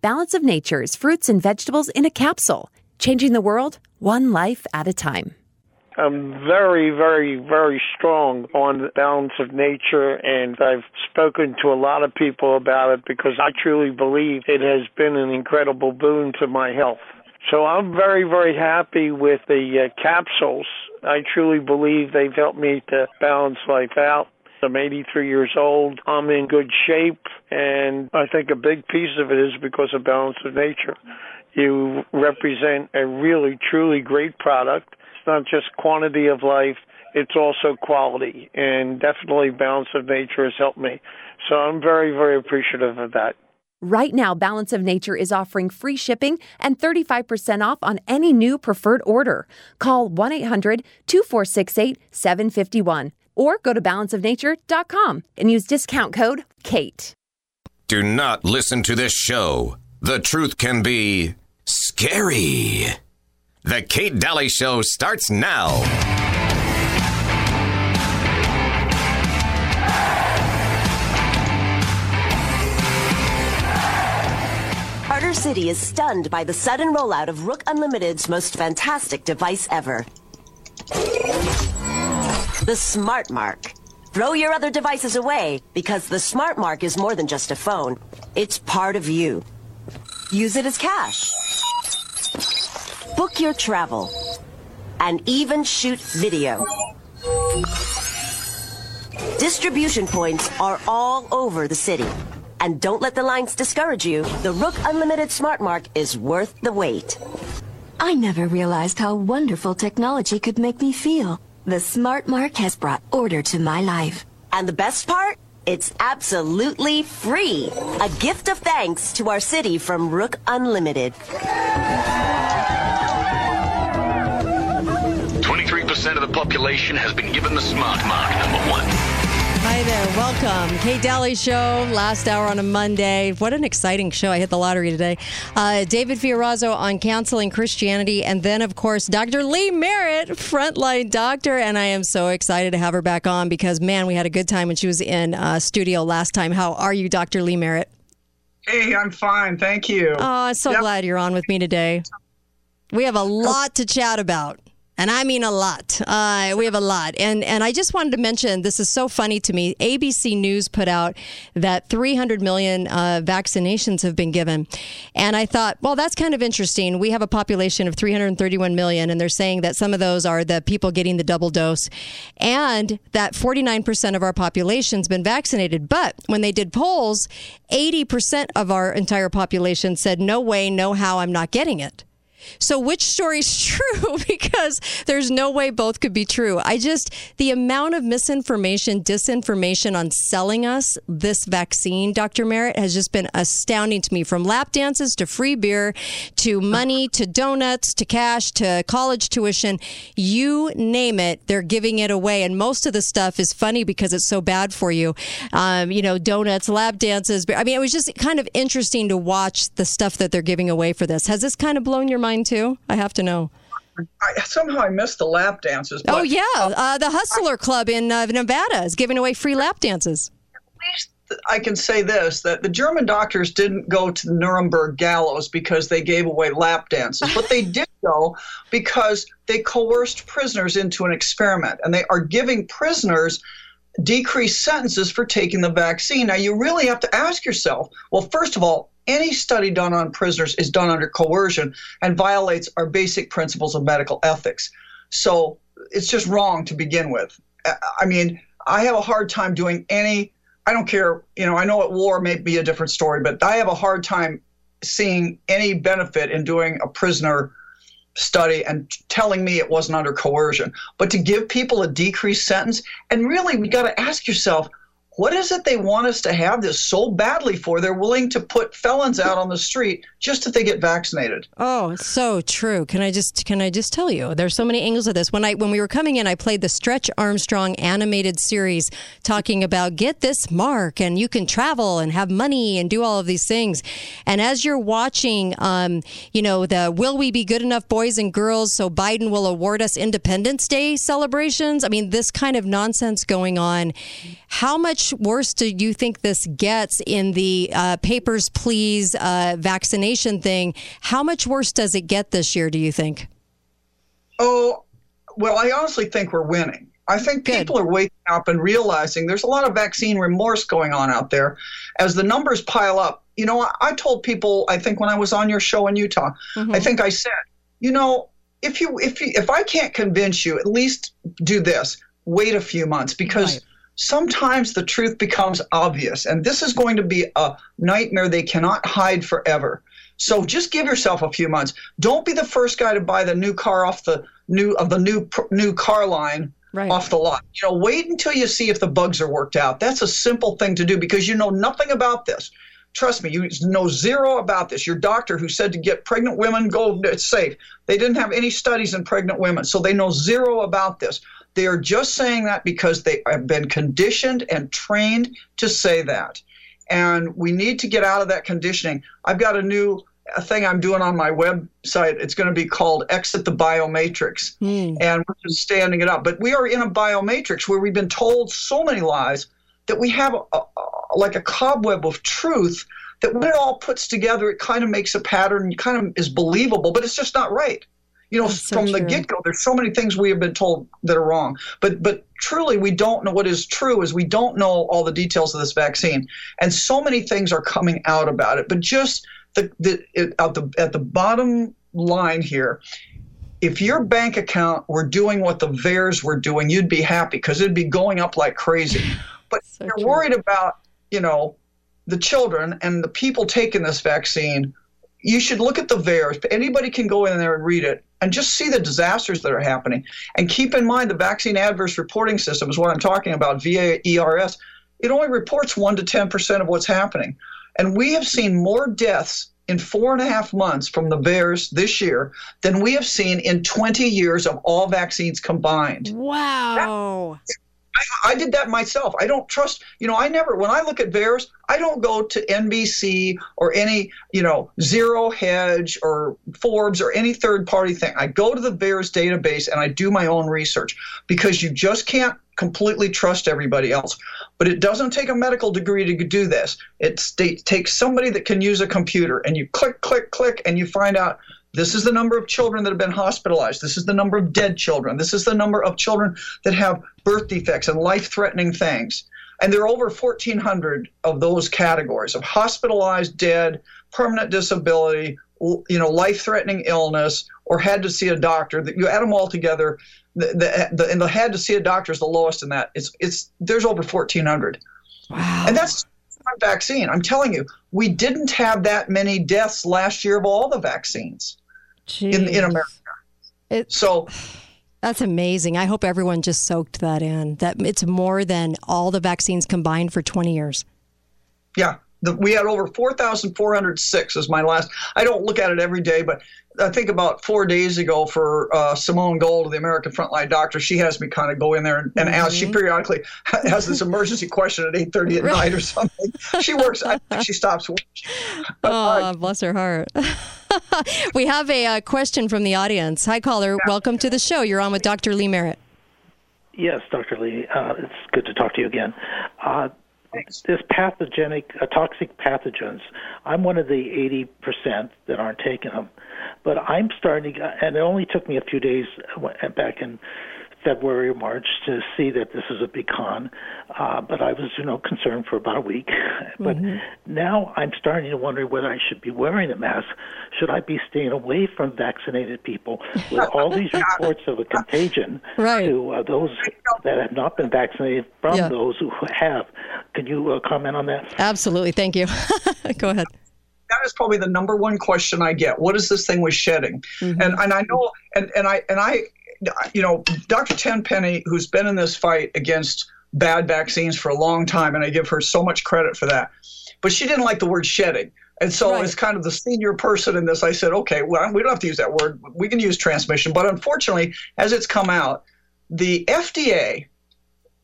Balance of Nature's fruits and vegetables in a capsule, changing the world one life at a time. I'm very, very, very strong on the balance of nature, and I've spoken to a lot of people about it because I truly believe it has been an incredible boon to my health. So I'm very, very happy with the uh, capsules. I truly believe they've helped me to balance life out. I'm 83 years old. I'm in good shape, and I think a big piece of it is because of balance of nature. You represent a really, truly great product It's not just quantity of life, it's also quality. And definitely Balance of Nature has helped me. So I'm very, very appreciative of that. Right now, Balance of Nature is offering free shipping and 35% off on any new preferred order. Call 1 800 2468 751 or go to balanceofnature.com and use discount code KATE. Do not listen to this show. The truth can be scary. The Kate Dalley Show starts now. Carter City is stunned by the sudden rollout of Rook Unlimited's most fantastic device ever. The Smart Mark. Throw your other devices away because the Smart Mark is more than just a phone. It's part of you. Use it as cash book your travel, and even shoot video. Distribution points are all over the city. And don't let the lines discourage you. The Rook Unlimited Smart Mark is worth the wait. I never realized how wonderful technology could make me feel. The Smart Mark has brought order to my life. And the best part? It's absolutely free. A gift of thanks to our city from Rook Unlimited. 23% of the population has been given the smart mark, number one. Hi there, welcome. Kate Dalley Show, last hour on a Monday. What an exciting show. I hit the lottery today. Uh, David Fiorazo on counseling Christianity, and then, of course, Dr. Lee Merritt, frontline doctor. And I am so excited to have her back on because, man, we had a good time when she was in uh, studio last time. How are you, Dr. Lee Merritt? Hey, I'm fine. Thank you. Oh, I'm so yep. glad you're on with me today. We have a lot to chat about and I mean a lot. Uh, we have a lot, and and I just wanted to mention this is so funny to me. ABC News put out that 300 million uh, vaccinations have been given, and I thought, well, that's kind of interesting. We have a population of 331 million, and they're saying that some of those are the people getting the double dose, and that 49 percent of our population's been vaccinated. But when they did polls, 80 percent of our entire population said, "No way, no how, I'm not getting it." So, which story's true? because there's no way both could be true. I just, the amount of misinformation, disinformation on selling us this vaccine, Dr. Merritt, has just been astounding to me from lap dances to free beer to money to donuts to cash to college tuition. You name it, they're giving it away. And most of the stuff is funny because it's so bad for you. Um, you know, donuts, lap dances. I mean, it was just kind of interesting to watch the stuff that they're giving away for this. Has this kind of blown your mind? Mine too? I have to know. I, somehow I missed the lap dances. oh yeah, uh, the Hustler I, Club in uh, Nevada is giving away free lap dances. At least I can say this: that the German doctors didn't go to the Nuremberg gallows because they gave away lap dances, but they did go because they coerced prisoners into an experiment, and they are giving prisoners decreased sentences for taking the vaccine. Now you really have to ask yourself: well, first of all, any study done on prisoners is done under coercion and violates our basic principles of medical ethics. So it's just wrong to begin with. I mean, I have a hard time doing any, I don't care, you know, I know at war may be a different story, but I have a hard time seeing any benefit in doing a prisoner study and telling me it wasn't under coercion. But to give people a decreased sentence, and really, we got to ask yourself, what is it they want us to have this so badly for? They're willing to put felons out on the street just if they get vaccinated. Oh, so true. Can I just can I just tell you? There's so many angles of this. When I when we were coming in, I played the Stretch Armstrong animated series talking about get this mark and you can travel and have money and do all of these things. And as you're watching, um, you know, the will we be good enough boys and girls so Biden will award us Independence Day celebrations? I mean, this kind of nonsense going on. How much much worse do you think this gets in the uh, papers, please uh, vaccination thing? How much worse does it get this year, do you think? Oh, well, I honestly think we're winning. I think Good. people are waking up and realizing there's a lot of vaccine remorse going on out there as the numbers pile up. You know, I, I told people, I think when I was on your show in Utah, I think I said, you know, if you if you, if I can't convince you, at least do this. Wait a few months because Right. Sometimes the truth becomes obvious and this is going to be a nightmare they cannot hide forever. So just give yourself a few months. Don't be the first guy to buy the new car off the new of the new new car line Right. off the lot. You know, wait until you see if the bugs are worked out. That's a simple thing to do because you know nothing about this. Trust me, you know zero about this. Your doctor who said to get pregnant women go it's safe. They didn't have any studies in pregnant women, so they know zero about this. They are just saying that because they have been conditioned and trained to say that. And we need to get out of that conditioning. I've got a new a thing I'm doing on my website. It's going to be called Exit the Biomatrix. Hmm. And we're just standing it up. But we are in a biomatrix where we've been told so many lies that we have a, a, like a cobweb of truth that when it all puts together, it kind of makes a pattern, kind of is believable, but it's just not right. You know, That's so from the get go, there's so many things we have been told that are wrong. But but truly, we don't know what is true. Is we don't know all the details of this vaccine, and so many things are coming out about it. But just the the it, at the at the bottom line here, if your bank account were doing what the VAERS were doing, you'd be happy because it'd be going up like crazy. But So you're true. worried about, you know, the children and the people taking this vaccine. You should look at the VAERS. Anybody can go in there and read it and just see the disasters that are happening. And keep in mind the vaccine adverse reporting system is what I'm talking about, VAERS. It only reports 1% to 10% of what's happening. And we have seen more deaths in four and a half months from the VAERS this year than we have seen in 20 years of all vaccines combined. Wow. I did that myself. I don't trust, you know, I never, when I look at VAERS, I don't go to NBC or any, you know, Zero Hedge or Forbes or any third party thing. I go to the VAERS database and I do my own research because you just can't completely trust everybody else. But it doesn't take a medical degree to do this. It takes somebody that can use a computer and you click, click, click, and you find out this is the number of children that have been hospitalized. This is the number of dead children. This is the number of children that have birth defects and life threatening things. And there are over 1,400 of those categories of hospitalized, dead, permanent disability, you know, life threatening illness, or had to see a doctor. That You add them all together, the, the, the, and the had to see a doctor is the lowest in that. It's, it's, there's over 1,400. Wow. And that's one vaccine. I'm telling you, we didn't have that many deaths last year of all the vaccines in, in America. It- So That's amazing. I hope everyone just soaked that in. That it's more than all the vaccines combined for 20 years. Yeah, the, we had over 4,406 is my last. I don't look at it every day, but I think about four days ago for uh, Simone Gold, the American Frontline Doctor, she has me kind of go in there and, and ask. She periodically has this emergency question at 8:30 at night or something. She works. I think she stops work. But, uh, Oh, bless her heart. we have a uh, question from the audience. Hi, caller. Welcome to the show. You're on with Dr. Lee Merritt. Yes, Dr. Lee. Uh, it's good to talk to you again. Uh, this pathogenic, uh, toxic pathogens, I'm one of the 80% that aren't taking them. But I'm starting, and it only took me a few days uh, back in February or March to see that this is a big con. Uh, but I was, you know, concerned for about a week. But now I'm starting to wonder whether I should be wearing a mask. Should I be staying away from vaccinated people with all these reports of a contagion Right. to uh, those that have not been vaccinated from Yeah. those who have? Can you uh, comment on that? Absolutely. Thank you. Go ahead. that is probably the number one question I get. What is this thing with shedding? And and I know and and I and I you know Dr. Tenpenny who's been in this fight against bad vaccines for a long time and I give her so much credit for that. But she didn't like the word shedding. And so Right. as kind of the senior person in this I said, "Okay, well we don't have to use that word. We can use transmission." But unfortunately, as it's come out, the FDA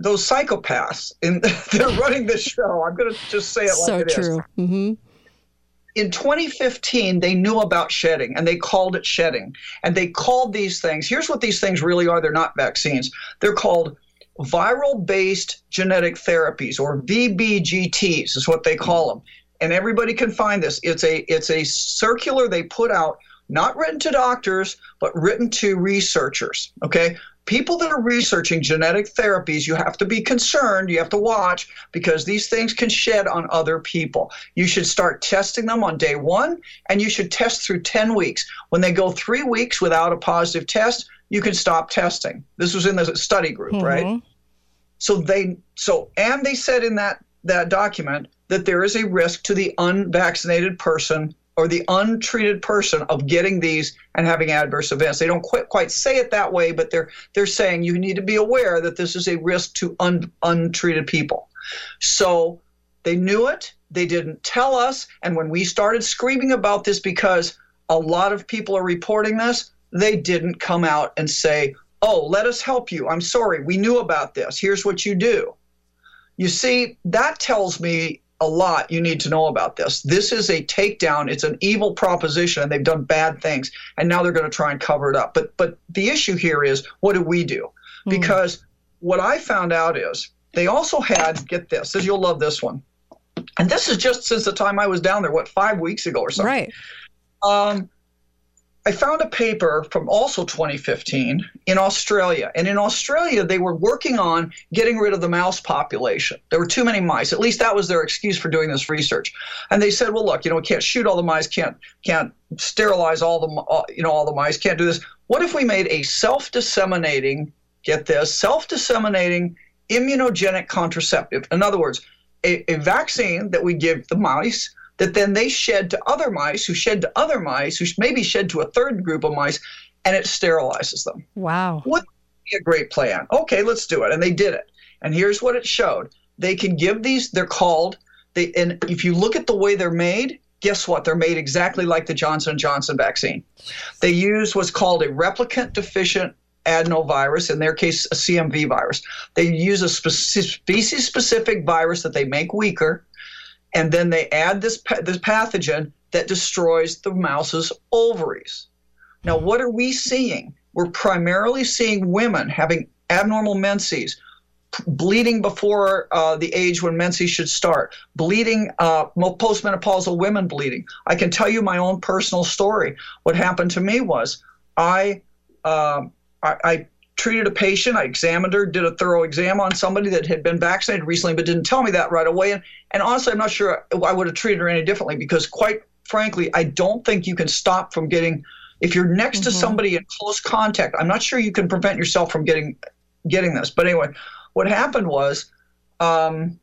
those psychopaths, and they're running this show. I'm going to just say it so like it is true. Mm-hmm. In 2015 they knew about shedding and they called it shedding and they called these things here's what these things really are they're not vaccines they're called viral based genetic therapies or VBGTs is what they call them. And everybody can find this. It's a it's a circular they put out not written to doctors but written to researchers, okay? People that are researching genetic therapies, you have to be concerned, you have to watch because these things can shed on other people. You should start testing them on day 1 and you should test through 10 weeks. When they go 3 weeks without a positive test, you can stop testing. This was in the study group, Mm-hmm. right? So they so and they said in that that document that there is a risk to the unvaccinated person or the untreated person of getting these and having adverse events. They don't quite quite say it that way, but they're they're saying you need to be aware that this is a risk to un, untreated people. So they knew it. They didn't tell us. And when we started screaming about this because a lot of people are reporting this, they didn't come out and say, oh, let us help you. I'm sorry. We knew about this. Here's what you do. You see, that tells me a lot you need to know about this. This is a takedown. It's an evil proposition and they've done bad things and now they're going to try and cover it up. But but the issue here is what do we do? Because what I found out is they also had get this. This you'll love this one. And this is just since the time I was down there what 5 weeks ago or something. Right. Um, I found a paper from also 2015 in Australia. And in Australia, they were working on getting rid of the mouse population. There were too many mice. At least that was their excuse for doing this research. And they said, well, look, you know, we can't shoot all the mice, can't can't sterilize all the uh, you know all the mice, can't do this. What if we made a self-disseminating, get this, self-disseminating immunogenic contraceptive? In other words, a, a vaccine that we give the mice that then they shed to other mice who shed to other mice who maybe shed to a third group of mice and it sterilizes them. Wow. Would be a great plan. Okay, let's do it. And they did it. And here's what it showed. They can give these, they're called, they and if you look at the way they're made, guess what? They're made exactly like the Johnson Johnson vaccine. They use what's called a replicant deficient adenovirus, in their case, a CMV virus. They use a species specific virus that they make weaker, and then they add this, this pathogen that destroys the mouse's ovaries. Now, what are we seeing? We're primarily seeing women having abnormal menses, bleeding before uh, the age when menses should start, bleeding, uh, postmenopausal women bleeding. I can tell you my own personal story. What happened to me was I, um, I, I treated a patient. I examined her, did a thorough exam on somebody that had been vaccinated recently, but didn't tell me that right away. And, and honestly, I'm not sure I would have treated her any differently because, quite frankly, I don't think you can stop from getting. If you're next mm-hmm. to somebody in close contact, I'm not sure you can prevent yourself from getting getting this. But anyway, what happened was, um,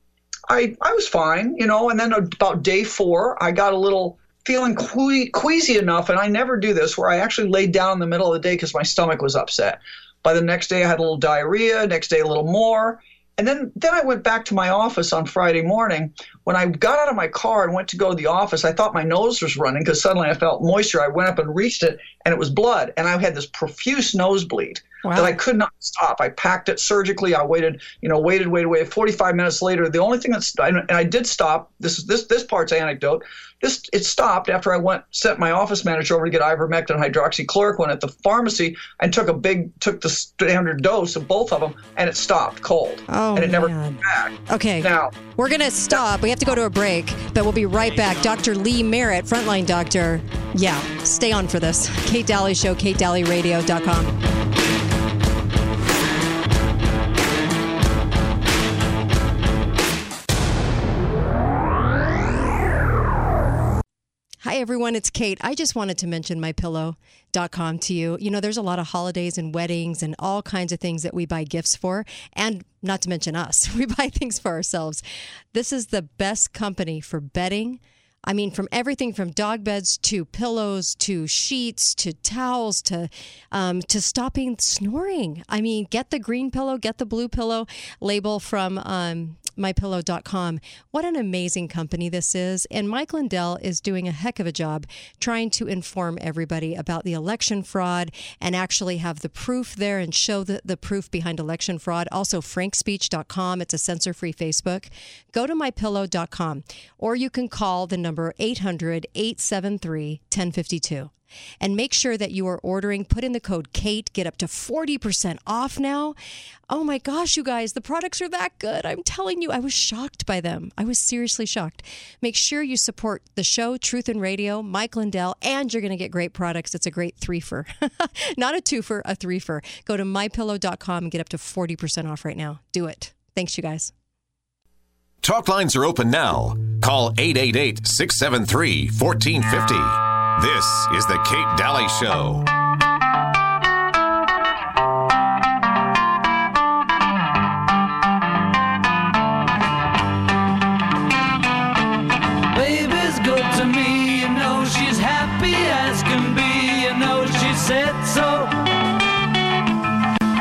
I I was fine, you know. And then about day four, I got a little feeling que- queasy enough, and I never do this, where I actually laid down in the middle of the day because my stomach was upset. By the next day, I had a little diarrhea. Next day, a little more. And then, then I went back to my office on Friday morning. When I got out of my car and went to go to the office, I thought my nose was running because suddenly I felt moisture. I went up and reached it, and it was blood. And I had this profuse nosebleed wow. that I could not stop. I packed it surgically. I waited, you know, waited, waited, waited. 45 minutes later, the only thing that's and I did stop. This is this this part's anecdote. This it stopped after I went sent my office manager over to get ivermectin hydroxychloroquine at the pharmacy and took a big took the standard dose of both of them and it stopped cold. Oh, and it never man. came back. Okay. Now we're gonna stop. We have to go to a break, but we'll be right back. Dr. Lee Merritt, frontline doctor. Yeah, stay on for this. Kate Dalley Show, KateDalleyRadio.com. Hi everyone, it's Kate. I just wanted to mention mypillow.com to you. You know, there's a lot of holidays and weddings and all kinds of things that we buy gifts for, and not to mention us. We buy things for ourselves. This is the best company for bedding. I mean, from everything from dog beds to pillows to sheets to towels to um, to stopping snoring. I mean, get the green pillow, get the blue pillow label from um, mypillow.com. What an amazing company this is. And Mike Lindell is doing a heck of a job trying to inform everybody about the election fraud and actually have the proof there and show the, the proof behind election fraud. Also, frankspeech.com. It's a censor free Facebook. Go to mypillow.com or you can call the number 800 873 1052. And make sure that you are ordering. Put in the code KATE, get up to 40% off now. Oh my gosh, you guys, the products are that good. I'm telling you, I was shocked by them. I was seriously shocked. Make sure you support the show, Truth and Radio, Mike Lindell, and you're going to get great products. It's a great threefer. Not a twofer, a threefer. Go to mypillow.com and get up to 40% off right now. Do it. Thanks, you guys. Talk lines are open now. Call 888 673 1450. This is The Kate Dalley Show. Baby's good to me, you know she's happy as can be, you know she said so.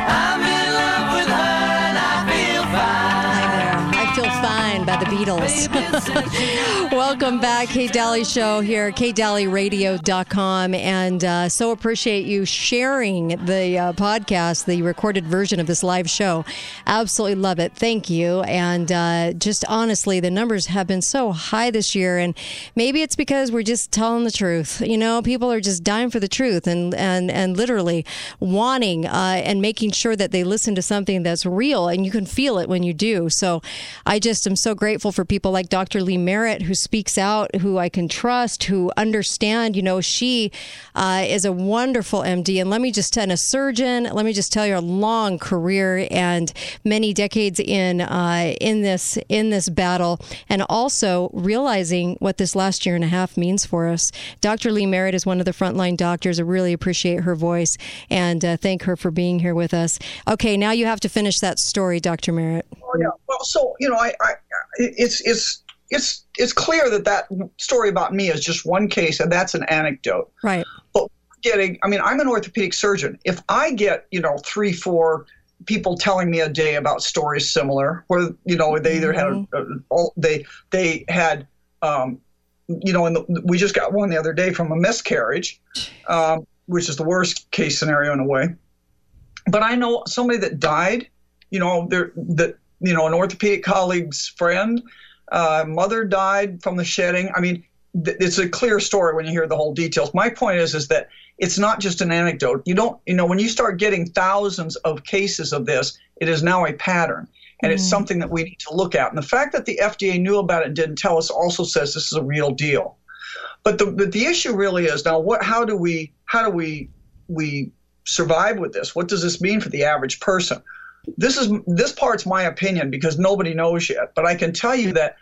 I'm in love with her and I feel fine. I feel fine by the Beatles. Welcome back, Kate Dalley Show here, katedalleyradio.com. And uh, so appreciate you sharing the uh, podcast, the recorded version of this live show. Absolutely love it. Thank you. And uh, just honestly, the numbers have been so high this year. And maybe it's because we're just telling the truth. You know, people are just dying for the truth and, and, and literally wanting uh, and making sure that they listen to something that's real. And you can feel it when you do. So I just am so grateful for people like Dr. Lee Merritt, who speaks out, who I can trust, who understand. You know, she uh, is a wonderful MD, and let me just tell a surgeon. Let me just tell you, a long career and many decades in uh, in this in this battle, and also realizing what this last year and a half means for us. Dr. Lee Merritt is one of the frontline doctors. I really appreciate her voice and uh, thank her for being here with us. Okay, now you have to finish that story, Dr. Merritt. Yeah. Well, so you know, I, I, it's it's it's it's clear that that story about me is just one case, and that's an anecdote. Right. But getting, I mean, I'm an orthopedic surgeon. If I get, you know, three, four people telling me a day about stories similar, where you know they either had a, a, they they had, um, you know, and the, we just got one the other day from a miscarriage, um, which is the worst case scenario in a way. But I know somebody that died, you know, there that you know an orthopedic colleague's friend uh, mother died from the shedding. I mean, th- it's a clear story when you hear the whole details. My point is, is that it's not just an anecdote. You don't, you know, when you start getting thousands of cases of this, it is now a pattern, and mm. it's something that we need to look at. And the fact that the FDA knew about it and didn't tell us also says this is a real deal. But the but the issue really is now what? How do we how do we we survive with this? What does this mean for the average person? This is this part's my opinion because nobody knows yet but i can tell you that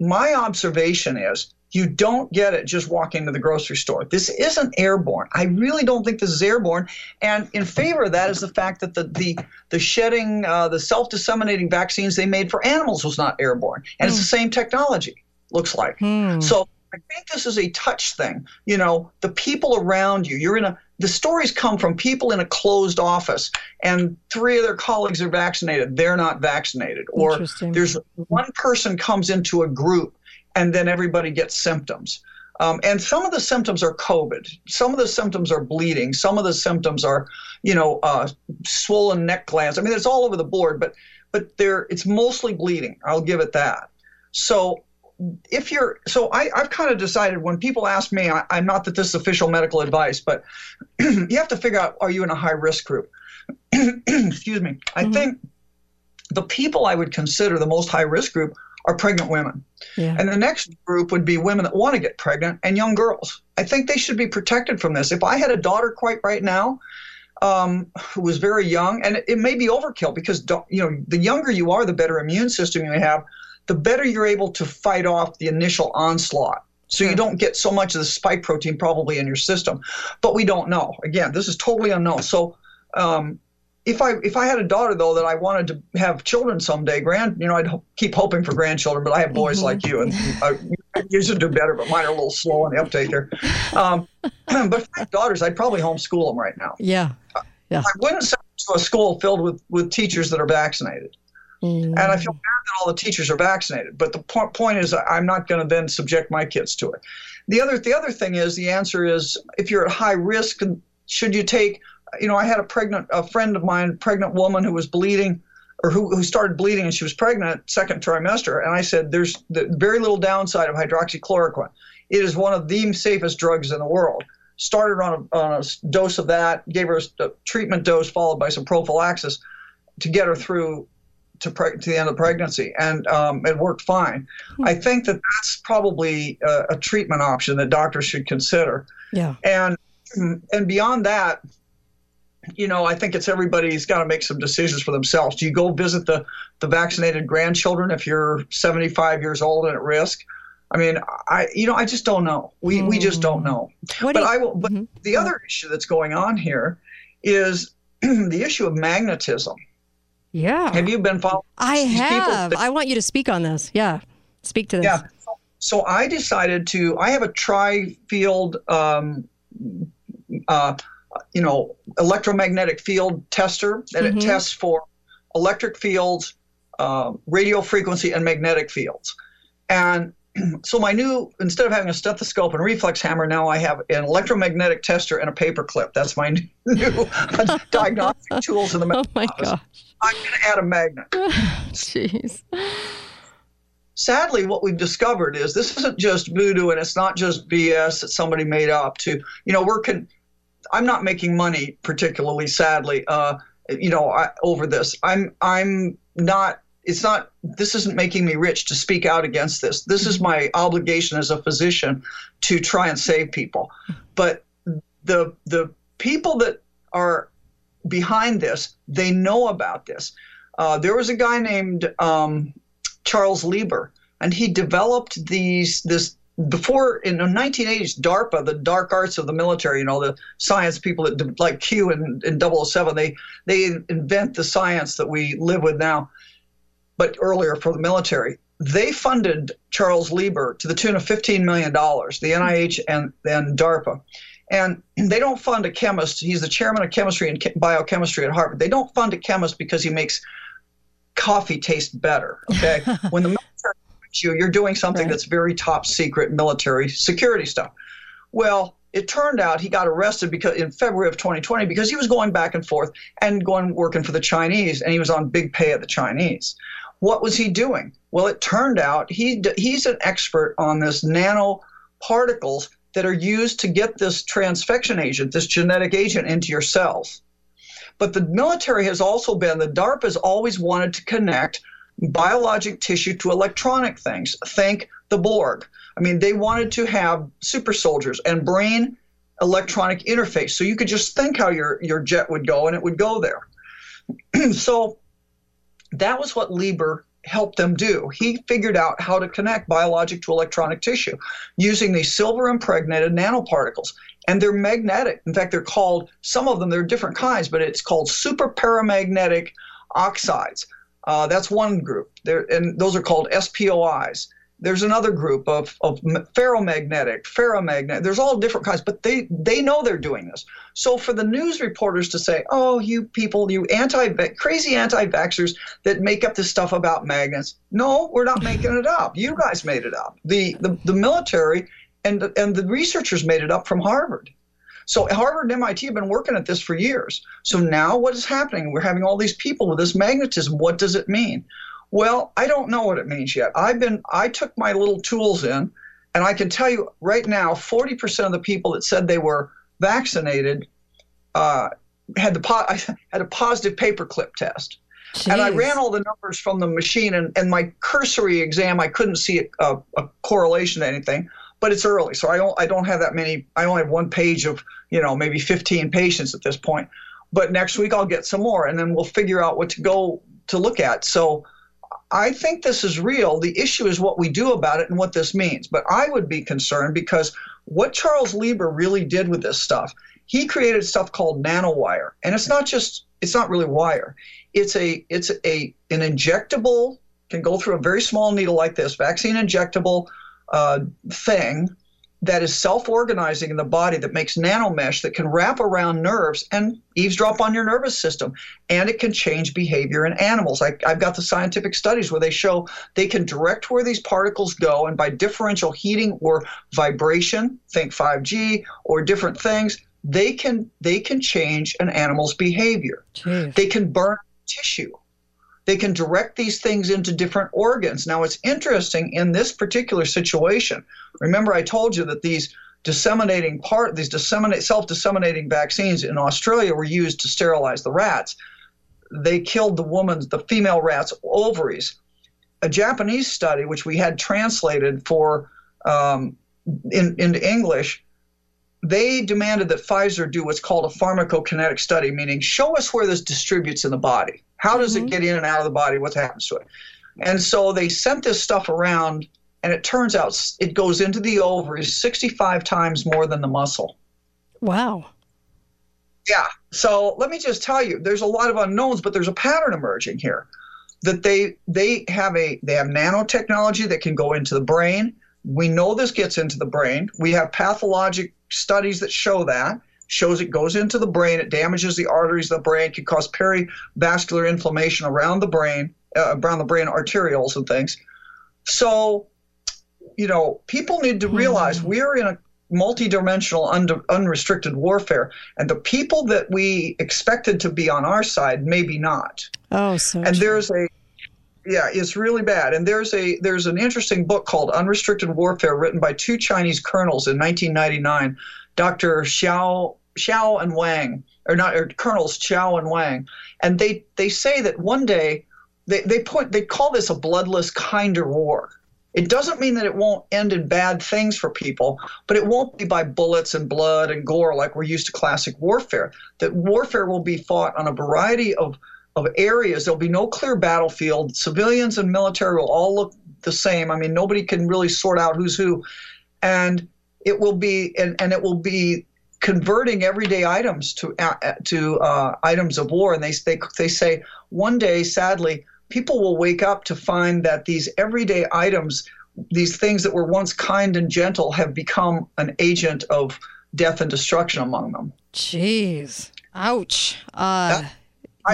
my observation is you don't get it just walking to the grocery store this isn't airborne i really don't think this is airborne and in favor of that is the fact that the the, the shedding uh, the self-disseminating vaccines they made for animals was not airborne and mm. it's the same technology looks like mm. so I think this is a touch thing. You know, the people around you, you're in a, the stories come from people in a closed office and three of their colleagues are vaccinated. They're not vaccinated. Or there's one person comes into a group and then everybody gets symptoms. Um, and some of the symptoms are COVID. Some of the symptoms are bleeding. Some of the symptoms are, you know, uh, swollen neck glands. I mean, it's all over the board, but but there it's mostly bleeding. I'll give it that. So if you're so I, have kind of decided when people ask me I, am not that this is official medical advice but you have to figure out are you in a high risk group? Excuse me. I mm-hmm. think the people i would consider the most high risk group are pregnant women. Yeah. and the next group would be women that want to get pregnant and young girls. I think they should be protected from this. If i had a daughter quite right now um, who was very young and it, it may be overkill because you know the younger you are the better immune system you have the better you're able to fight off the initial onslaught. So you don't get so much of the spike protein probably in your system, but we don't know. Again, this is totally unknown. So um, if I if I had a daughter though that I wanted to have children someday, grand, you know, I'd ho- keep hoping for grandchildren, but I have boys mm-hmm. like you, and uh, you should do better, but mine are a little slow on the uptake here. Um, but if I have daughters, I'd probably homeschool them right now. Yeah, yeah. I wouldn't send them to a school filled with with teachers that are vaccinated. Mm. And I feel bad that all the teachers are vaccinated. But the po- point is, I'm not going to then subject my kids to it. The other, the other thing is, the answer is, if you're at high risk, should you take? You know, I had a pregnant, a friend of mine, pregnant woman who was bleeding, or who, who started bleeding and she was pregnant second trimester. And I said, there's the very little downside of hydroxychloroquine. It is one of the safest drugs in the world. started on a, on a dose of that, gave her a treatment dose followed by some prophylaxis to get her through to, preg- to the end of pregnancy, and um, it worked fine. Hmm. I think that that's probably a, a treatment option that doctors should consider. Yeah. And and beyond that, you know, I think it's everybody's got to make some decisions for themselves. Do you go visit the the vaccinated grandchildren if you're 75 years old and at risk? I mean, I you know, I just don't know. We we just don't hmm. know. What but do you- I will. But mm-hmm. the other issue that's going on here is the issue of magnetism. Yeah. Have you been following? I people have. that- I want you to speak on this. Yeah. Speak to this. Yeah. So I decided to. I have a tri-field, um, uh, you know, electromagnetic field tester that Mhm. it tests for electric fields, uh, radio frequency, and magnetic fields. And so my new, instead of having a stethoscope and reflex hammer, now I have an electromagnetic tester and a paper clip. That's my new diagnostic tools in the. Oh my gosh. I'm going to add a magnet. Jeez. sadly, what we've discovered is this isn't just voodoo and it's not just BS that somebody made up to, you know, we're con- I'm not making money particularly sadly, uh, you know, I, over this. I'm, I'm not, it's not, this isn't making me rich to speak out against this. This is my obligation as a physician to try and save people. But the, the people that are behind this, they know about this. Uh, there was a guy named um, Charles Lieber, and he developed these this before in the 1980s. DARPA, the dark arts of the military, you know, the science people that like Q and, and 007, they they invent the science that we live with now, but earlier for the military. They funded Charles Lieber to the tune of $15 million, the NIH and, and DARPA. And they don't fund a chemist. He's the chairman of chemistry and biochemistry at Harvard. They don't fund a chemist because he makes coffee taste better. Okay, when the military you, you're doing something that's very top secret military security stuff. Well, it turned out he got arrested because in February of 2020 because he was going back and forth and going working for the Chinese, and he was on big pay at the Chinese. What was he doing? Well, it turned out he he's an expert on this nanoparticles that are used to get this transfection agent, this genetic agent, into your cells. But the military has also been, the DARPA has always wanted to connect biologic tissue to electronic things. Think the Borg. I mean, they wanted to have super soldiers and brain electronic interface. So you could just think how your, your jet would go and it would go there. so that was what Lieber helped them do. He figured out how to connect biologic to electronic tissue using these silver impregnated nanoparticles. And they're magnetic. In fact, they're called, some of them, they're different kinds, but it's called super paramagnetic oxides. Uh, that's one group. There, and those are called SPOIs. There's another group of, of ferromagnetic, ferromagnetic. There's all different kinds, but they, they know they're doing this. So for the news reporters to say, "Oh, you people, you anti crazy anti-vaxxers that make up this stuff about magnets," no, we're not making it up. You guys made it up. The the, the military and and the researchers made it up from Harvard. So Harvard and MIT have been working at this for years. So now what is happening? We're having all these people with this magnetism. What does it mean? Well, I don't know what it means yet. I've been I took my little tools in and I can tell you right now 40% of the people that said they were vaccinated uh, had the po- had a positive paperclip test. And I ran all the numbers from the machine, and, and my cursory exam, I couldn't see a, a correlation to anything. But it's early, so I don't I don't have that many. I only have one page of you know maybe 15 patients at this point. But next week I'll get some more, and then we'll figure out what to go to look at. So I think this is real. The issue is what we do about it and what this means. But I would be concerned because what Charles Lieber really did with this stuff, he created stuff called nanowire, and it's not just it's not really wire. It's a it's a an injectable can go through a very small needle like this, vaccine injectable uh, thing that is self-organizing in the body that makes nanomesh that can wrap around nerves and eavesdrop on your nervous system. And it can change behavior in animals. I, i've got the scientific studies where they show they can direct where these particles go and by differential heating or vibration think 5g or different things they can they can change an animal's behavior. Jeez. they can burn tissue they can direct these things into different organs. Now, it's interesting in this particular situation. Remember, I told you that these disseminating part these disseminate self-disseminating vaccines in Australia were used to sterilize the rats. They killed the woman's the female rat's ovaries. A Japanese study, which we had translated for um, in, into English, they demanded that Pfizer do what's called a pharmacokinetic study, meaning show us where this distributes in the body. How does it mm-hmm. get in and out of the body? What happens to it? And so they sent this stuff around, and it turns out it goes into the ovaries 65 times more than the muscle. Wow. Yeah. So let me just tell you, there's a lot of unknowns, but there's a pattern emerging here. That they they have a they have nanotechnology that can go into the brain. We know this gets into the brain. We have pathologic studies that show that shows it goes into the brain. It damages the arteries of the brain, can cause perivascular inflammation around the brain, uh, around the brain arterioles and things. So, you know, people need to realize we're in a multi-dimensional un- unrestricted warfare and the people that we expected to be on our side maybe not Oh, so and true. there's a yeah it's really bad and there's a there's an interesting book called unrestricted warfare written by two chinese colonels in 1999 dr xiao xiao and wang or not or colonels xiao and wang and they they say that one day they, they point they call this a bloodless kinder war it doesn't mean that it won't end in bad things for people, but it won't be by bullets and blood and gore like we're used to classic warfare. That warfare will be fought on a variety of, of areas. There'll be no clear battlefield. Civilians and military will all look the same. I mean, nobody can really sort out who's who. And it will be and, and it will be converting everyday items to uh, to uh, items of war. And they, they they say one day, sadly, people will wake up to find that these everyday items, these things that were once kind and gentle, have become an agent of death and destruction among them. Jeez. Ouch. Uh,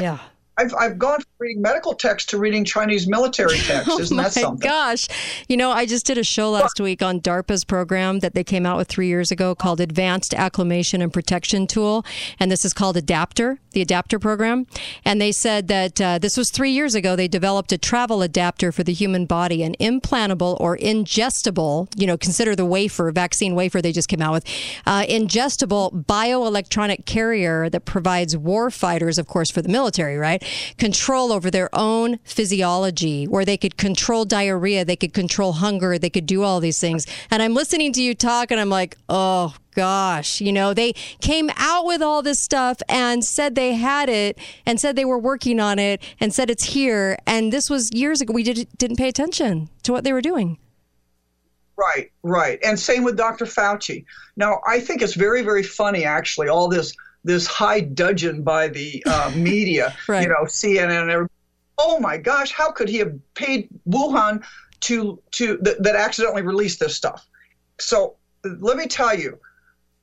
yeah. I've, I've gone reading medical text to reading Chinese military text. Oh Isn't my that something? gosh. You know, I just did a show last week on DARPA's program that they came out with three years ago called Advanced Acclimation and Protection Tool. And this is called Adapter, the Adapter program. And they said that uh, this was three years ago. They developed a travel adapter for the human body, an implantable or ingestible, you know, consider the wafer, vaccine wafer they just came out with, uh, ingestible bioelectronic carrier that provides war fighters, of course, for the military, right? Control over their own physiology, where they could control diarrhea, they could control hunger, they could do all these things. And I'm listening to you talk, and I'm like, oh gosh, you know, they came out with all this stuff and said they had it, and said they were working on it, and said it's here. And this was years ago. We did, didn't pay attention to what they were doing. Right, right. And same with Dr. Fauci. Now, I think it's very, very funny, actually, all this this high dudgeon by the uh, media, Right. you know, CNN and everything. Oh my gosh, how could he have paid Wuhan to to that, that accidentally released this stuff? So let me tell you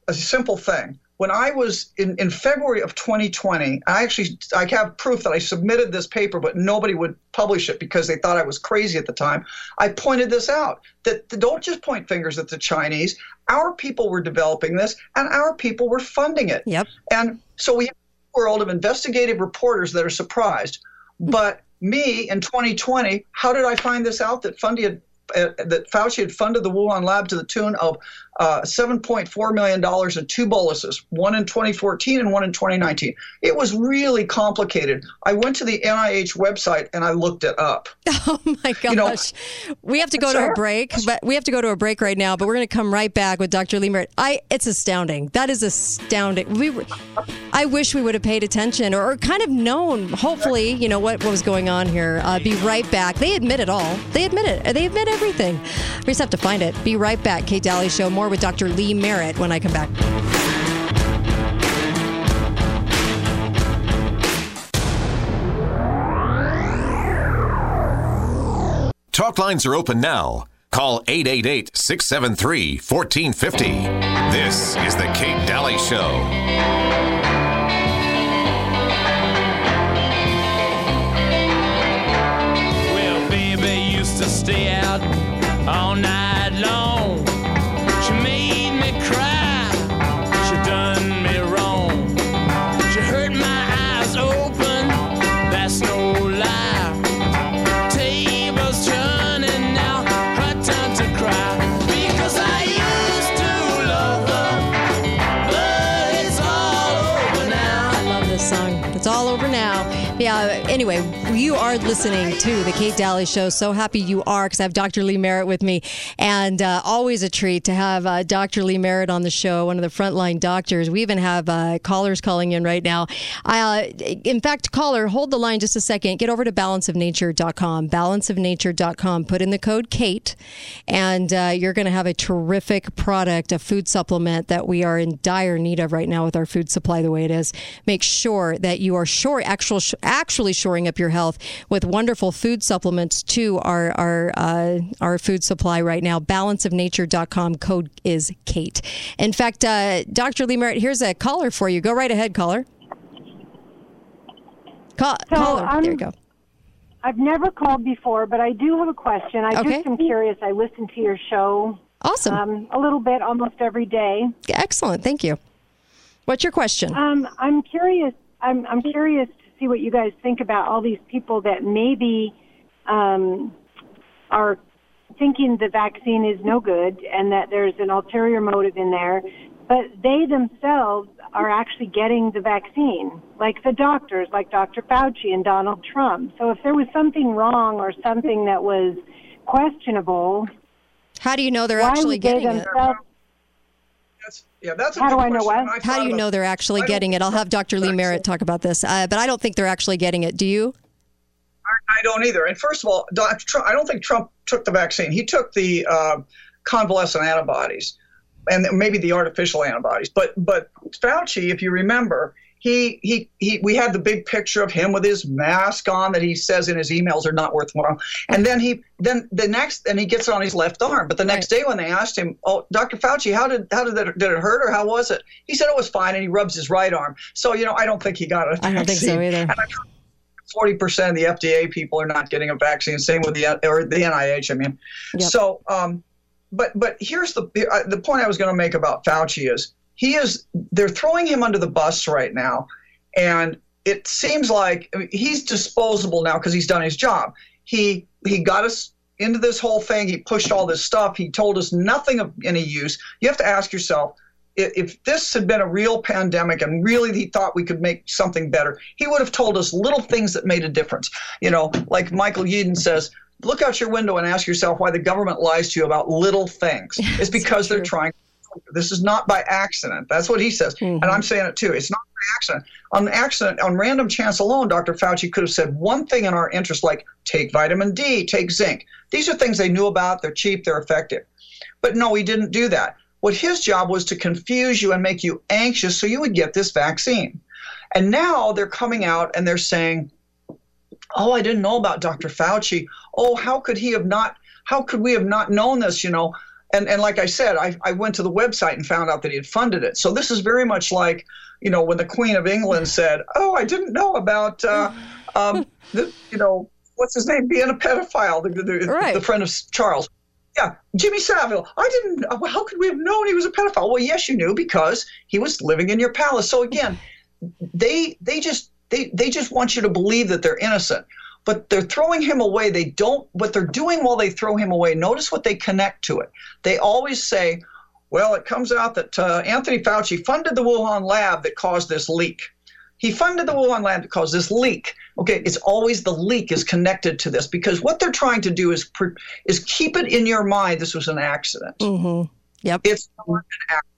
a simple thing. When I was in, in February of 2020, I actually I have proof that I submitted this paper, but nobody would publish it because they thought I was crazy at the time. I pointed this out that don't just point fingers at the Chinese. Our people were developing this, and our people were funding it. Yep. And so we have a world of investigative reporters that are surprised. But me in 2020, how did I find this out that Fundy had, uh, that Fauci had funded the Wuhan lab to the tune of uh, 7.4 million dollars in two boluses, one in 2014 and one in 2019. It was really complicated. I went to the NIH website and I looked it up. Oh my gosh. know- we have to go to a break, but we have to go to a break right now, but we're going to come right back with Dr. Lee Merritt. I it's astounding. That is astounding. We I wish we would have paid attention or, or kind of known, hopefully, you know, what, what was going on here. Uh, be right back. They admit it all. They admit it. They admit everything. We just have to find it. Be right back. Kate Dalley Show. More with Dr. Lee Merritt when I come back. Talk lines are open now. Call 888 673 1450. This is The Kate Dalley Show. Well, baby used to stay out all night anyway, you are listening to The Kate Dalley Show. So happy you are because I have Dr. Lee Merritt with me. And uh, always a treat to have uh, Dr. Lee Merritt on the show, one of the frontline doctors. We even have uh, callers calling in right now. Uh, in fact, caller, hold the line just a second. Get over to balanceofnature.com, balanceofnature.com. Put in the code KATE, and uh, you're going to have a terrific product, a food supplement that we are in dire need of right now with our food supply the way it is. Make sure that you are sure, actual, actually shoring up your health with wonderful food supplements to our our uh, our food supply right now. Balanceofnature.com. Code is Kate. In fact, uh, Dr. Lee Merritt, here's a caller for you. Go right ahead, caller. Call, So, caller. um, there you go. I've never called before, but I do have a question. I Okay. just am curious. I listen to your show. Awesome. Um, a little bit, almost every day. Excellent. Thank you. What's your question? Um, I'm curious. I'm, I'm curious see what you guys think about all these people that maybe um, are thinking the vaccine is no good and that there's an ulterior motive in there, but they themselves are actually getting the vaccine, like the doctors, like Dr. Fauci and Donald Trump. So if there was something wrong or something that was questionable, How do you know they're actually they getting it? Themselves? Yeah, that's a How do I know what? I've How do you know they're actually getting it? I'll have Dr. Lee Merritt talk about this, uh, but I don't think they're actually getting it. Do you? I don't either. And first of all, Dr. Trump, I don't think Trump took the vaccine. He took the uh, convalescent antibodies and maybe the artificial antibodies. But but Fauci, if you remember, he he he we had the big picture of him with his mask on that he says in his emails are not worthwhile. And then he then the next and he gets it on his left arm. But the next day when they asked him, "Oh, Dr. Fauci, how did how did that did it hurt or how was it?" He said it was fine, and he rubs his right arm. So you know, I don't think he got it. I don't think so either. Forty percent of the FDA people are not getting a vaccine. Same with the or the NIH. I mean, Yep. so um, but but here's the uh, the point I was going to make about Fauci is he is they're throwing him under the bus right now, and it seems like I mean, he's disposable now because he's done his job. He he got us into this whole thing. He pushed all this stuff. He told us nothing of any use. You have to ask yourself if this had been a real pandemic and really he thought we could make something better, he would have told us little things that made a difference. You know, like Michael Yeadon says, look out your window and ask yourself why the government lies to you about little things. It's because they're trying. This is not by accident. That's what he says. And mm-hmm. I'm saying it too. It's not by accident. On accident, on random chance alone, Dr. Fauci could have said one thing in our interest, like take vitamin D, take zinc. These are things they knew about. They're cheap, they're effective. But no, he didn't do that. What his job was to confuse you and make you anxious so you would get this vaccine. And now they're coming out and they're saying, oh, I didn't know about Dr. Fauci. Oh, how could he have not? How could we have not known this? You know, and and like I said, I I went to the website and found out that he had funded it. So this is very much like, you know, when the Queen of England said, oh, I didn't know about, uh, um, the, you know, what's his name, being a pedophile, the the, Right. the friend of Charles. Yeah, Jimmy Savile. I didn't. uh, How could we have known he was a pedophile? Well, yes, you knew because he was living in your palace. So again, they they just they they just want you to believe that they're innocent but they're throwing him away they don't what they're doing while they throw him away notice what they connect to it they always say well it comes out that uh, anthony fauci funded the wuhan lab that caused this leak he funded the wuhan lab that caused this leak okay it's always the leak is connected to this because what they're trying to do is is keep it in your mind this was an accident Mm-hmm. Yep. it's not an accident.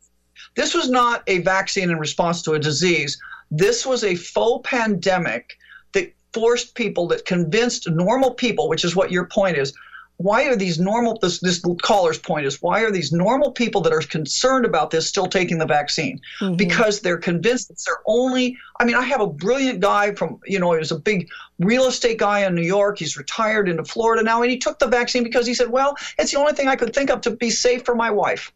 This was not a vaccine in response to a disease. This was a faux pandemic forced people, that convinced normal people, which is what your point is. Why are these normal, this, this caller's point is, why are these normal people that are concerned about this still taking the vaccine? Mm-hmm. Because they're convinced it's their only. I mean, I have a brilliant guy from, you know, he was a big real estate guy in New York. He's retired into Florida now, and he took the vaccine because he said, well, it's the only thing I could think of to be safe for my wife.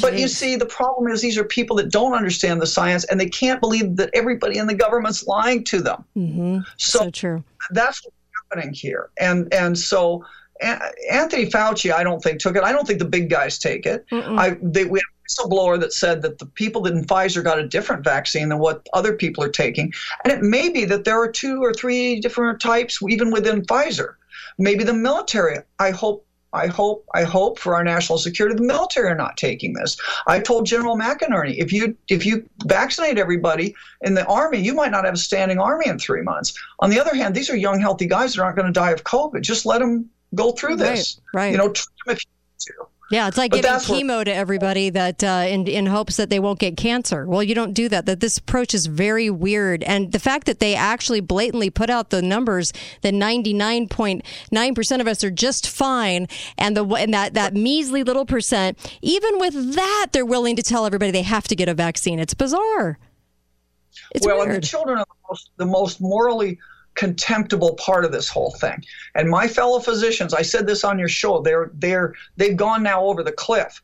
But you see, the problem is these are people that don't understand the science and they can't believe that everybody in the government's lying to them. Mm-hmm. So, so true. That's what's happening here. And and so Anthony Fauci, I don't think took it. I don't think the big guys take it. I they, we have a whistleblower that said that the people that in Pfizer got a different vaccine than what other people are taking, and it may be that there are two or three different types even within Pfizer. Maybe the military. I hope I hope, I hope for our national security, the military are not taking this. I told General McInerney, if you if you vaccinate everybody in the army, you might not have a standing army in three months. On the other hand, these are young, healthy guys that aren't going to die of COVID. Just let them go through this. Right, right. You know, treat them if you need to. Yeah, it's like But giving where- chemo to everybody that uh, in in hopes that they won't get cancer. Well, you don't do that. That this approach is very weird, and the fact that they actually blatantly put out the numbers that ninety nine point nine percent of us are just fine, and the and that that measly little percent, even with that, they're willing to tell everybody they have to get a vaccine. It's bizarre. It's well, and the children are the most, the most morally contemptible part of this whole thing. And my fellow physicians, I said this on your show, they're they're they've gone now over the cliff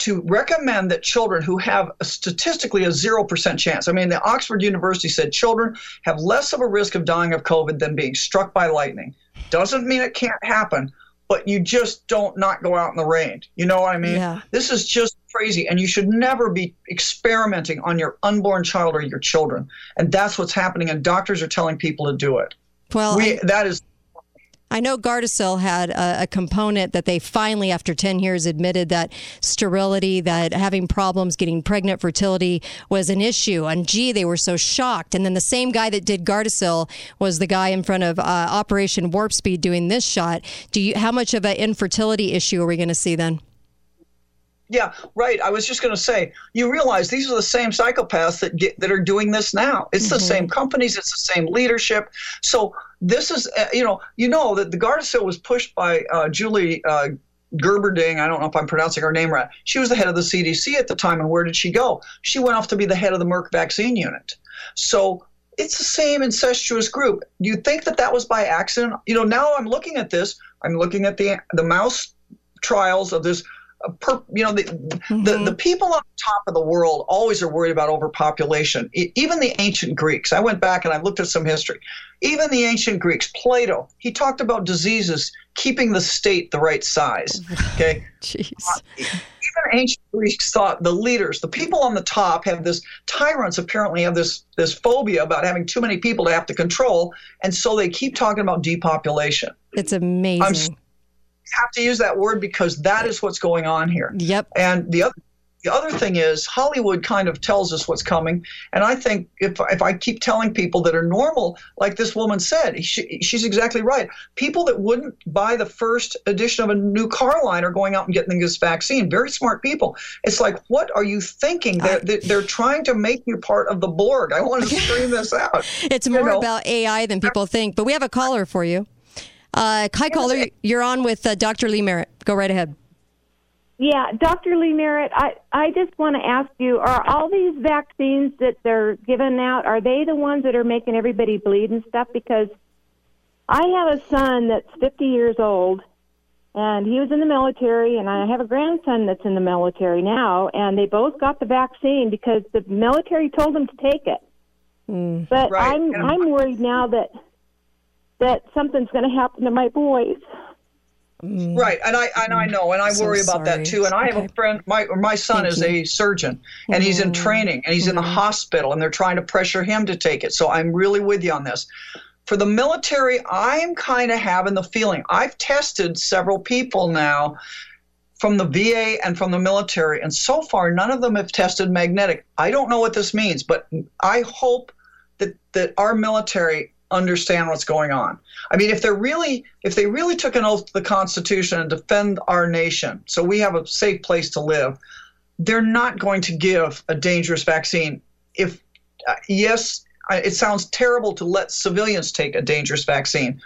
to recommend that children who have a statistically a 0% chance. I mean, the Oxford University said children have less of a risk of dying of COVID than being struck by lightning. Doesn't mean it can't happen, but you just don't not go out in the rain. You know what I mean? Yeah. This is just crazy, and you should never be experimenting on your unborn child or your children. And that's what's happening, and doctors are telling people to do it. Well, we, I- that is I know Gardasil had a, a component that they finally, after 10 years, admitted that sterility, that having problems getting pregnant, fertility was an issue. And gee, they were so shocked. And then the same guy that did Gardasil was the guy in front of uh, Operation Warp Speed doing this shot. Do you? How much of an infertility issue are we going to see then? Yeah, right. I was just going to say, you realize these are the same psychopaths that get, that are doing this now. It's the same companies, it's the same leadership. So this is, uh, you know, you know that the Gardasil was pushed by uh, Julie uh, Gerberding. I don't know if I'm pronouncing her name right. She was the head of the CDC at the time, and where did she go? She went off to be the head of the Merck vaccine unit. So it's the same incestuous group. Do you think that that was by accident? You know, now I'm looking at this. I'm looking at the the mouse trials of this. Uh, per, you know, the, the the people on top of the world always are worried about overpopulation. E- even the ancient Greeks. I went back and I looked at some history. Even the ancient Greeks, Plato, he talked about diseases keeping the state the right size. Okay. Jeez. Even ancient Greeks thought the leaders, the people on the top, have this. Tyrants apparently have this this phobia about having too many people to have to control, and so they keep talking about depopulation. It's amazing. Have to use that word because that is what's going on here. Yep. And the other the other thing is Hollywood kind of tells us what's coming, and I think if if I keep telling people that are normal, like this woman said, she, she's exactly right. People that wouldn't buy the first edition of a new car line are going out and getting this vaccine. Very smart people. It's like, what are you thinking? They're they're, they're trying to make you part of the Borg. I want to scream this out. It's You more know? about AI than people think. But we have a caller for you. Uh, hi, caller. You're on with uh, Dr. Lee Merritt. Go right ahead. Yeah, Dr. Lee Merritt, I, I just want to ask you, are all these vaccines that they're giving out, are they the ones that are making everybody bleed and stuff? Because I have a son that's 50 years old, and he was in the military, and I have a grandson that's in the military now, and they both got the vaccine because the military told them to take it. But Right, I'm I'm worried now that that something's going to happen to my boys. Mm. Right, and I and I mm. know, and I So worry about sorry. that too. And I have a friend. My my son Thank is you. a surgeon, and he's in mm. training, and he's in the mm-hmm. hospital, and they're trying to pressure him to take it. So I'm really with you on this. For the military, I'm kind of having the feeling. I've tested several people now from the VA and from the military, and so far none of them have tested magnetic. I don't know what this means, but I hope that that our military understand what's going on. I mean, if they're really if they really took an oath to the Constitution and defend our nation, so we have a safe place to live, they're not going to give a dangerous vaccine. If uh, yes, it sounds terrible to let civilians take a dangerous vaccine,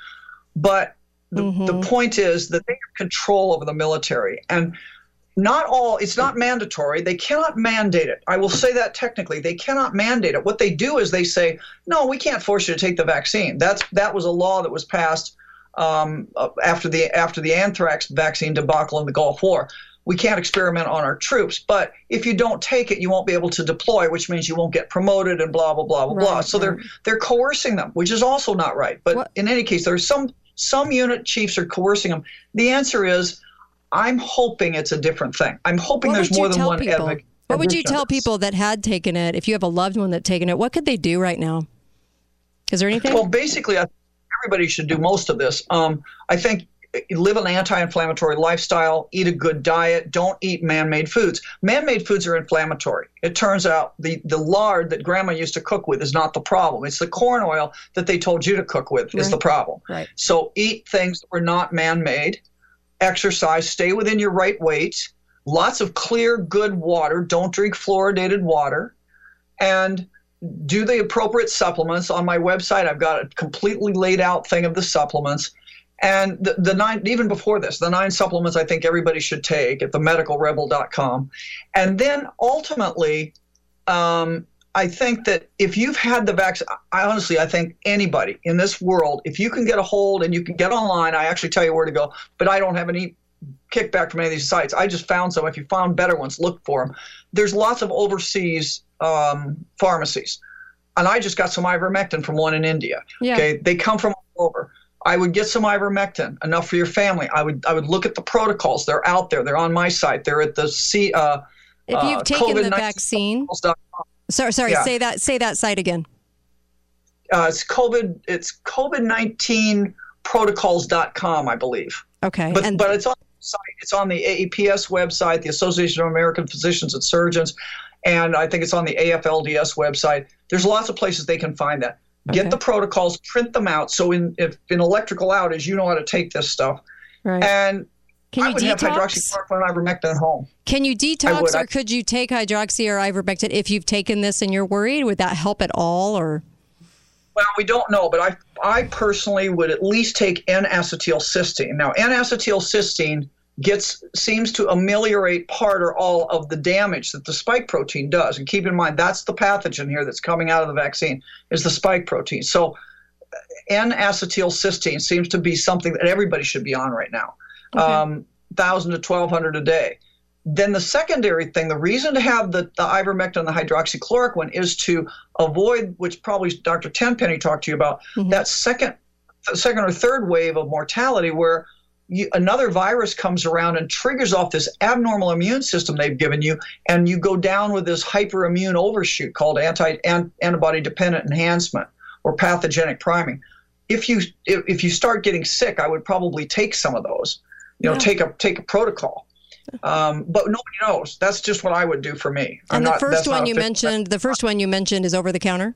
but the, the point is that they have control over the military and not all it's not mandatory. They cannot mandate it. I will say that technically. They cannot mandate it. What they do is they say no we can't force you to take the vaccine. That's that was a law that was passed um, uh, after the after the anthrax vaccine debacle in the gulf war. We can't experiment on our troops but if you don't take it you won't be able to deploy which means you won't get promoted and blah blah blah blah blah. Right, so they're they're coercing them which is also not right. But What- in any case there's some some unit chiefs are coercing them. The answer is I'm hoping it's a different thing. I'm hoping What there's more than one people? advocate. What would you tell people that had taken it? If you have a loved one that taken it, what could they do right now? Is there anything? Well, basically, I everybody should do most of this. Um, I think live an anti-inflammatory lifestyle, eat a good diet, don't eat man-made foods. Man-made foods are inflammatory. It turns out the the lard that grandma used to cook with is not the problem. It's the corn oil that they told you to cook with is the problem. Right. So eat things that were not man-made. Exercise, stay within your right weight. Lots of clear, good water. Don't drink fluoridated water. And do the appropriate supplements on my website. I've got a completely laid out thing of the supplements. And the, the nine, even before this, the nine supplements I think everybody should take at themedicalrebel.com. And then ultimately, um, I think that if you've had the vaccine, I honestly, I think anybody in this world, if you can get a hold and you can get online, I actually tell you where to go, but I don't have any kickback from any of these sites. I just found some. If you found better ones, look for them. There's lots of overseas um, pharmacies. And I just got some ivermectin from one in India. Yeah. Okay. They come from all over. I would get some ivermectin, enough for your family. I would I would look at the protocols. They're out there. They're on my site. They're at the C. Uh, If uh, you've taken the COVID-19 vaccine, protocols.com. sorry, sorry, Yeah. say that, say that site again. Uh, it's COVID. It's COVID nineteen protocols.com, I believe. Okay, But and but it's on the site. It's on the AAPS website, the Association of American Physicians and Surgeons, and I think it's on the AFLDS website. There's lots of places they can find that. Get the protocols, print them out. So in if in electrical outage, you know how to take this stuff. right. And Can I you would have detox? hydroxychloroquine and ivermectin at home. Can you detox, would. or I- could you take hydroxy or ivermectin if you've taken this and you're worried? Would that help at all? Or Well, we don't know, but I I personally would at least take N-acetylcysteine. Now, N-acetylcysteine gets seems to ameliorate part or all of the damage that the spike protein does. And keep in mind that's the pathogen here that's coming out of the vaccine is the spike protein. So N-acetylcysteine seems to be something that everybody should be on right now. Um, 1,000 to 1,200 a day. Then the secondary thing, the reason to have the, the ivermectin and the hydroxychloroquine is to avoid, which probably Dr. Tenpenny talked to you about, that second, second or third wave of mortality where you, another virus comes around and triggers off this abnormal immune system they've given you, and you go down with this hyperimmune overshoot called anti an, antibody dependent enhancement or pathogenic priming. If you if you start getting sick, I would probably take some of those. You know, Yeah. take a take a protocol. Um, but nobody knows. That's just what I would do for me. I'm and the not- first one you mentioned, the first one you mentioned is over the counter.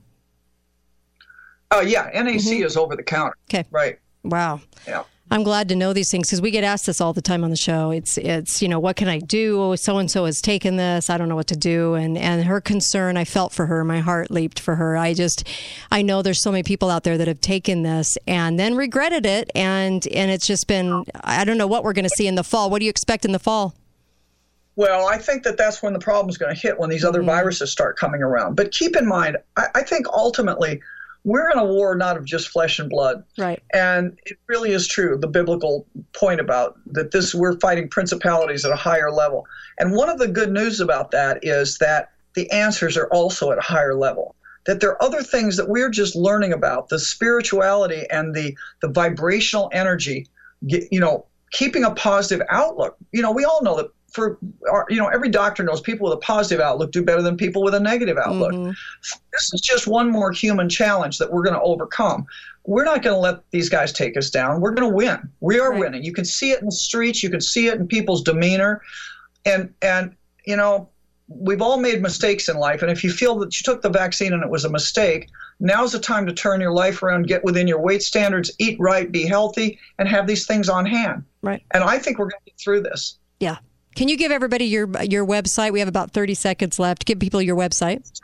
Oh yeah, NAC is over the counter. Okay. Right. Wow. Yeah. I'm glad to know these things because we get asked this all the time on the show. It's it's you know what can I do? So and so has taken this. I don't know what to do. And and her concern, I felt for her. My heart leaped for her. I just I know there's so many people out there that have taken this and then regretted it. And and it's just been I don't know what we're going to see in the fall. What do you expect in the fall? Well, I think that that's when the problem's going to hit when these other mm-hmm. viruses start coming around. But keep in mind, I, I think ultimately we're in a war not of just flesh and blood. Right. And it really is true, the biblical point about that this we're fighting principalities at a higher level. And one of the good news about that is that the answers are also at a higher level. That there are other things that we're just learning about, the spirituality and the the vibrational energy, you know, keeping a positive outlook. You know, we all know that for you know, every doctor knows people with a positive outlook do better than people with a negative outlook mm-hmm. this is just one more human challenge that we're going to overcome. We're not going to let these guys take us down. We're going to win. We are winning. You can see it in the streets. You can see it in people's demeanor, and and you know we've all made mistakes in life. And if you feel that you took the vaccine and it was a mistake, now's the time to turn your life around, get within your weight standards, eat right, be healthy, and have these things on hand. Right. And I think we're going to get through this. Yeah. Can you give everybody your your website? We have about 30 seconds left. Give people your website.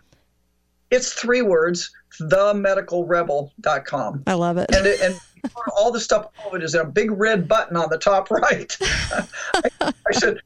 It's three words: themedicalrebel.com. I love it. and it, and all the stuff of it is a big red button on the top right. I, I said,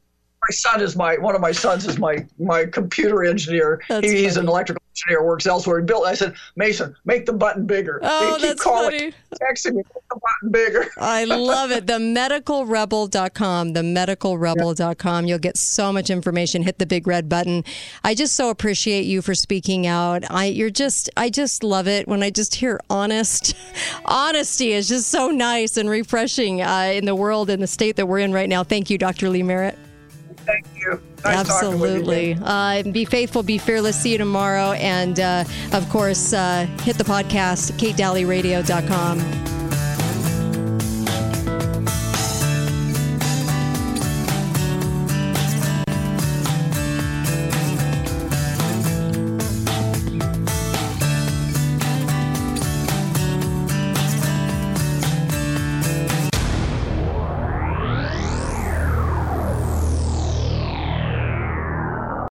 my son is my one of my sons is my my computer engineer. He- he's an electrical engineer, works elsewhere. And Bill, I said, Mason, make the button bigger. Oh, they keep that's calling, funny. texting me, make the button bigger. I love it. Themedicalrebel.com. Themedicalrebel.com. You'll get so much information. Hit the big red button. I just so appreciate you for speaking out. I you're just I just love it when I just hear honest. Honesty is just so nice and refreshing uh, in the world in the state that we're in right now. Thank you, Dr. Lee Merritt. Thank you. Nice with you, Absolutely. Uh, be faithful, be fearless. See you tomorrow. And uh, of course, uh, hit the podcast, katedalleyradio.com.